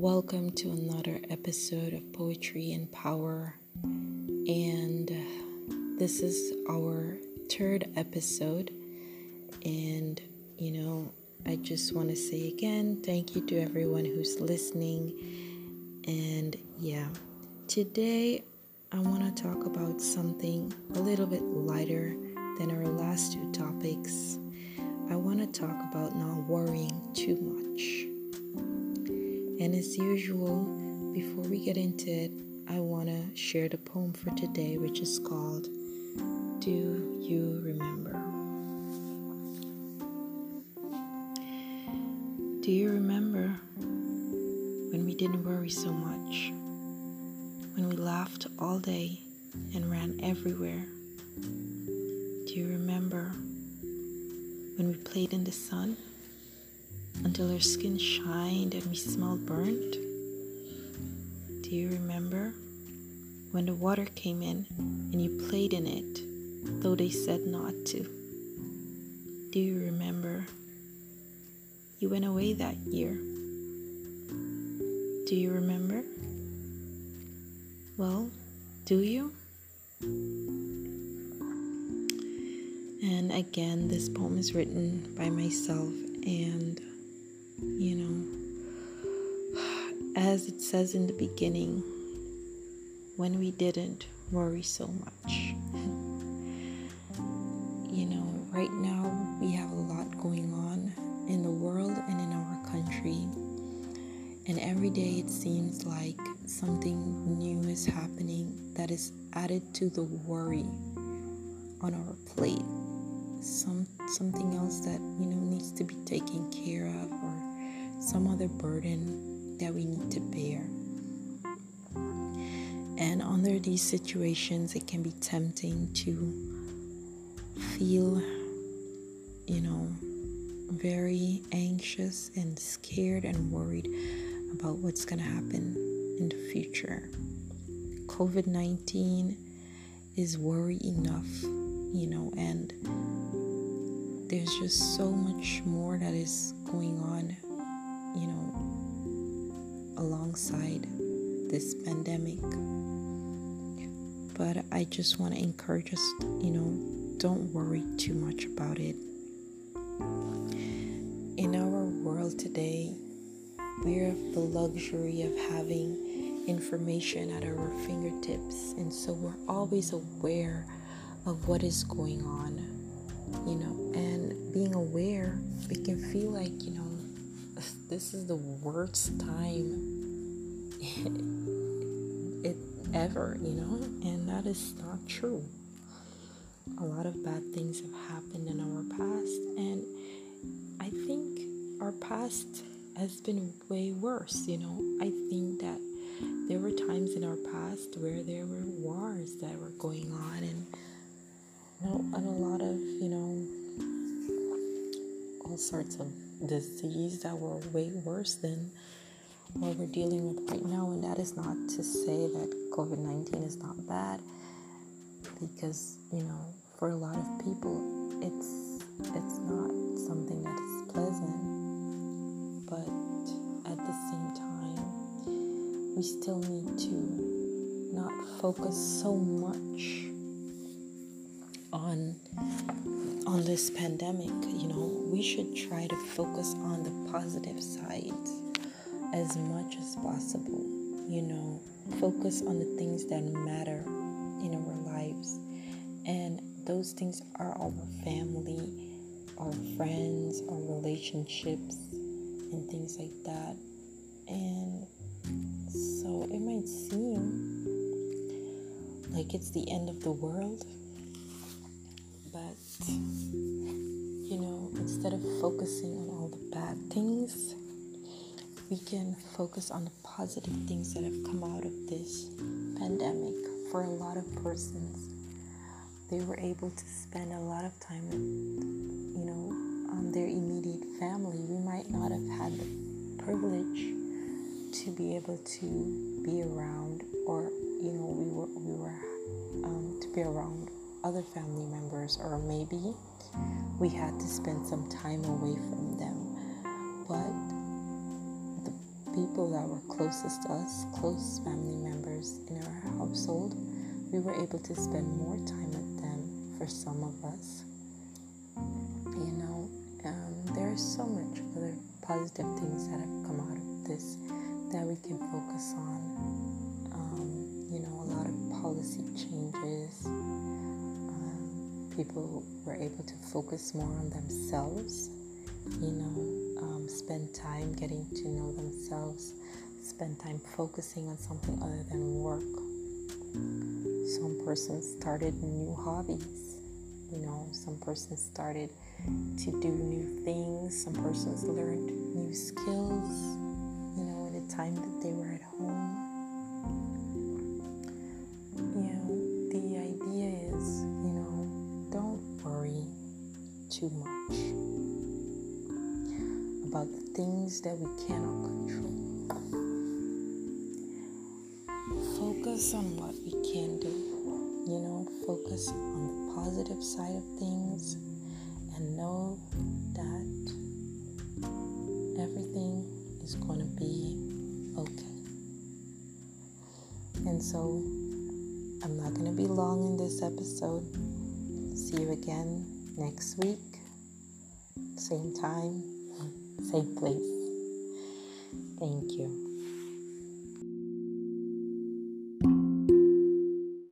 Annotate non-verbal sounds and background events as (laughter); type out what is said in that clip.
Welcome to another episode of Poetry and Power. And uh, this is our third episode. And, you know, I just want to say again thank you to everyone who's listening. And yeah, today I want to talk about something a little bit lighter than our last two topics. I want to talk about not worrying too much. And as usual, before we get into it, I want to share the poem for today, which is called Do You Remember? Do you remember when we didn't worry so much? When we laughed all day and ran everywhere? Do you remember when we played in the sun until our skin shined and we smelled burnt? Do you remember when the water came in and you played in it, though they said not to? Do you remember you went away that year? Do you remember? Well, do you? And again, this poem is written by myself, and you know, as it says in the beginning, when we didn't worry so much. (laughs) you know, right now we have a lot going on in the world and in our country, and every day it seems like something new is happening that is added to the worry on our plate some something else that you know needs to be taken care of or some other burden that we need to bear. And under these situations it can be tempting to feel you know very anxious and scared and worried about what's going to happen in the future. Covid-19 is worry enough you know and there's just so much more that is going on, you know, alongside this pandemic. But I just want to encourage us, you know, don't worry too much about it. In our world today, we have the luxury of having information at our fingertips, and so we're always aware of what is going on you know, and being aware, we can feel like, you know, this is the worst time it ever, you know, and that is not true. A lot of bad things have happened in our past, and I think our past has been way worse, you know. I think that there were times in our past where there were wars that were going on and you know, and a lot of, you know, all sorts of disease that were way worse than what we're dealing with right now. And that is not to say that COVID 19 is not bad, because, you know, for a lot of people, it's it's not something that is pleasant, but at the same time, we still need to not focus so much on on this pandemic, you know, we should try to focus on the positive sides as much as possible. You know, focus on the things that matter in our lives. And those things are our family, our friends, our relationships, and things like that. And so it might seem like it's the end of the world you know, instead of focusing on all the bad things, we can focus on the positive things that have come out of this pandemic. For a lot of persons, they were able to spend a lot of time you know, on their immediate family. We might not have had the privilege to be able to be around, or you know, we were we were um, to be around other family members, or maybe we had to spend some time away from them. But the people that were closest to us, close family members in our household, we were able to spend more time with them for some of us. You know, um, there are so much other positive things that have come out of this that we can focus on. People were able to focus more on themselves. You know, um, spend time getting to know themselves. Spend time focusing on something other than work. Some persons started new hobbies. You know, some persons started to do new things. Some persons learned new skills, about the things that we cannot control. Focus on what we can do. You know, focus on the positive side of things and know that everything is going to be okay. And so, I'm not going to be long in this episode. See you again next week, same time, same place. Thank you.